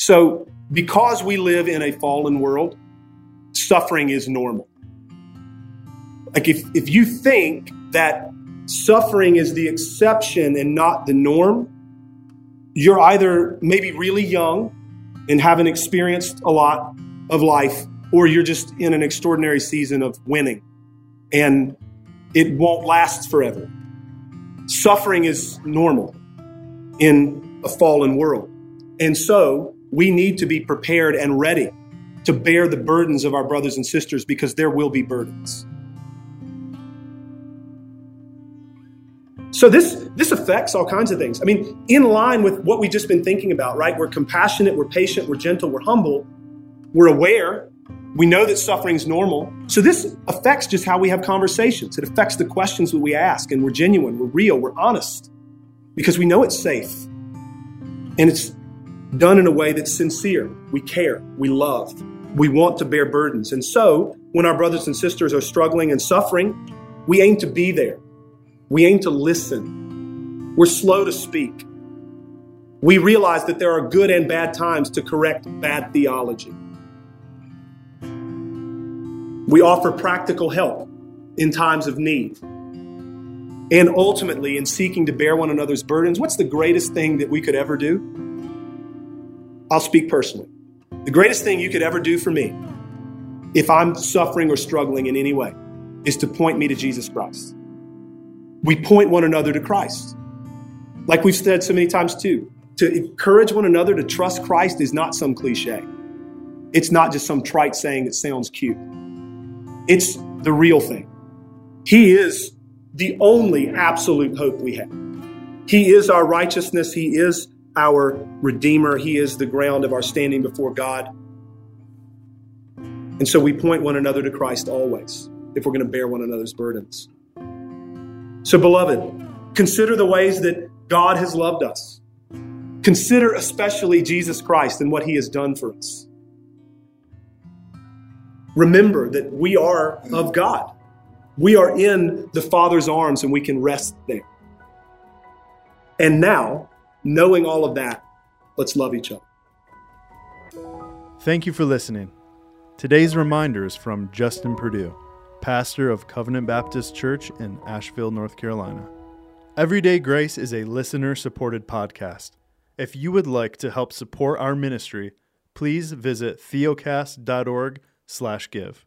So, because we live in a fallen world, suffering is normal. Like, if, if you think that suffering is the exception and not the norm, you're either maybe really young and haven't experienced a lot of life, or you're just in an extraordinary season of winning and it won't last forever. Suffering is normal in a fallen world. And so we need to be prepared and ready to bear the burdens of our brothers and sisters because there will be burdens. So this this affects all kinds of things. I mean, in line with what we've just been thinking about, right? We're compassionate, we're patient, we're gentle, we're humble, we're aware, we know that suffering is normal. So this affects just how we have conversations. It affects the questions that we ask, and we're genuine, we're real, we're honest, because we know it's safe. And it's done in a way that's sincere. We care, we love, we want to bear burdens. And so, when our brothers and sisters are struggling and suffering, we aim to be there. We aim to listen. We're slow to speak. We realize that there are good and bad times to correct bad theology. We offer practical help in times of need. And ultimately, in seeking to bear one another's burdens, what's the greatest thing that we could ever do? I'll speak personally. The greatest thing you could ever do for me, if I'm suffering or struggling in any way, is to point me to Jesus Christ. We point one another to Christ. Like we've said so many times too, to encourage one another to trust Christ is not some cliche. It's not just some trite saying that sounds cute. It's the real thing. He is the only absolute hope we have. He is our righteousness. He is our Redeemer. He is the ground of our standing before God. And so we point one another to Christ always if we're going to bear one another's burdens. So, beloved, consider the ways that God has loved us. Consider especially Jesus Christ and what he has done for us. Remember that we are of God. We are in the Father's arms and we can rest there. And now, knowing all of that, let's love each other. Thank you for listening. Today's reminder is from Justin Perdue, pastor of Covenant Baptist Church in Asheville, North Carolina. Everyday Grace is a listener supported podcast. If you would like to help support our ministry, please visit theocast.org slash give.